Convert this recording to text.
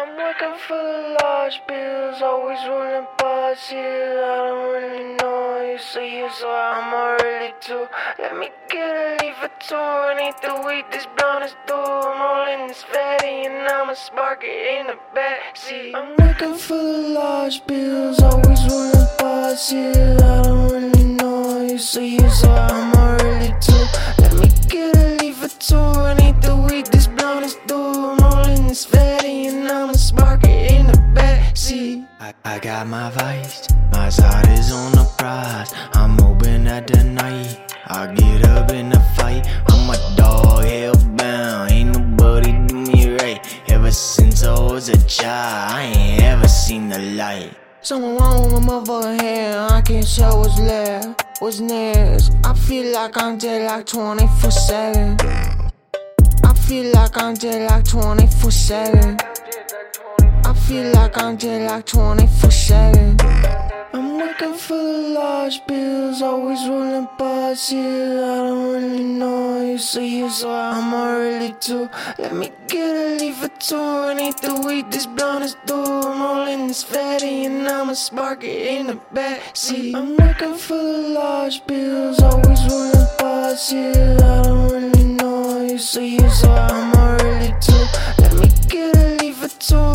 I'm working for the large bills, always rolling bars here. I don't really know you see here, so I'm already too. Let me get a leaf or two and eat the weed. This blunt is through. I'm rolling this fatty and I'ma spark it in the back seat. I'm working for the large bills, always rolling bars here. I don't really know you see here, so I'm I, I got my vice, my side is on the prize. I'm open at the night. I get up in the fight. I'm a dog, hellbound. Ain't nobody do me right. Ever since I was a child, I ain't ever seen the light. Something wrong with my motherfucking head. I can't tell what's left, what's next. I feel like I'm dead like 24 7. I feel like I'm dead like 24 7. I feel like I'm dead like 24 7. I'm working for the large bills, always rolling bars here. I don't really know you see here, so I'm already too. Let me get a or two and eat the weed. This blunt is through. I'm rolling this fatty and I'ma spark it in the back seat. I'm working for the large bills, always rolling bars here. I don't really know you see here, so I'm already too. Let me get a lever too.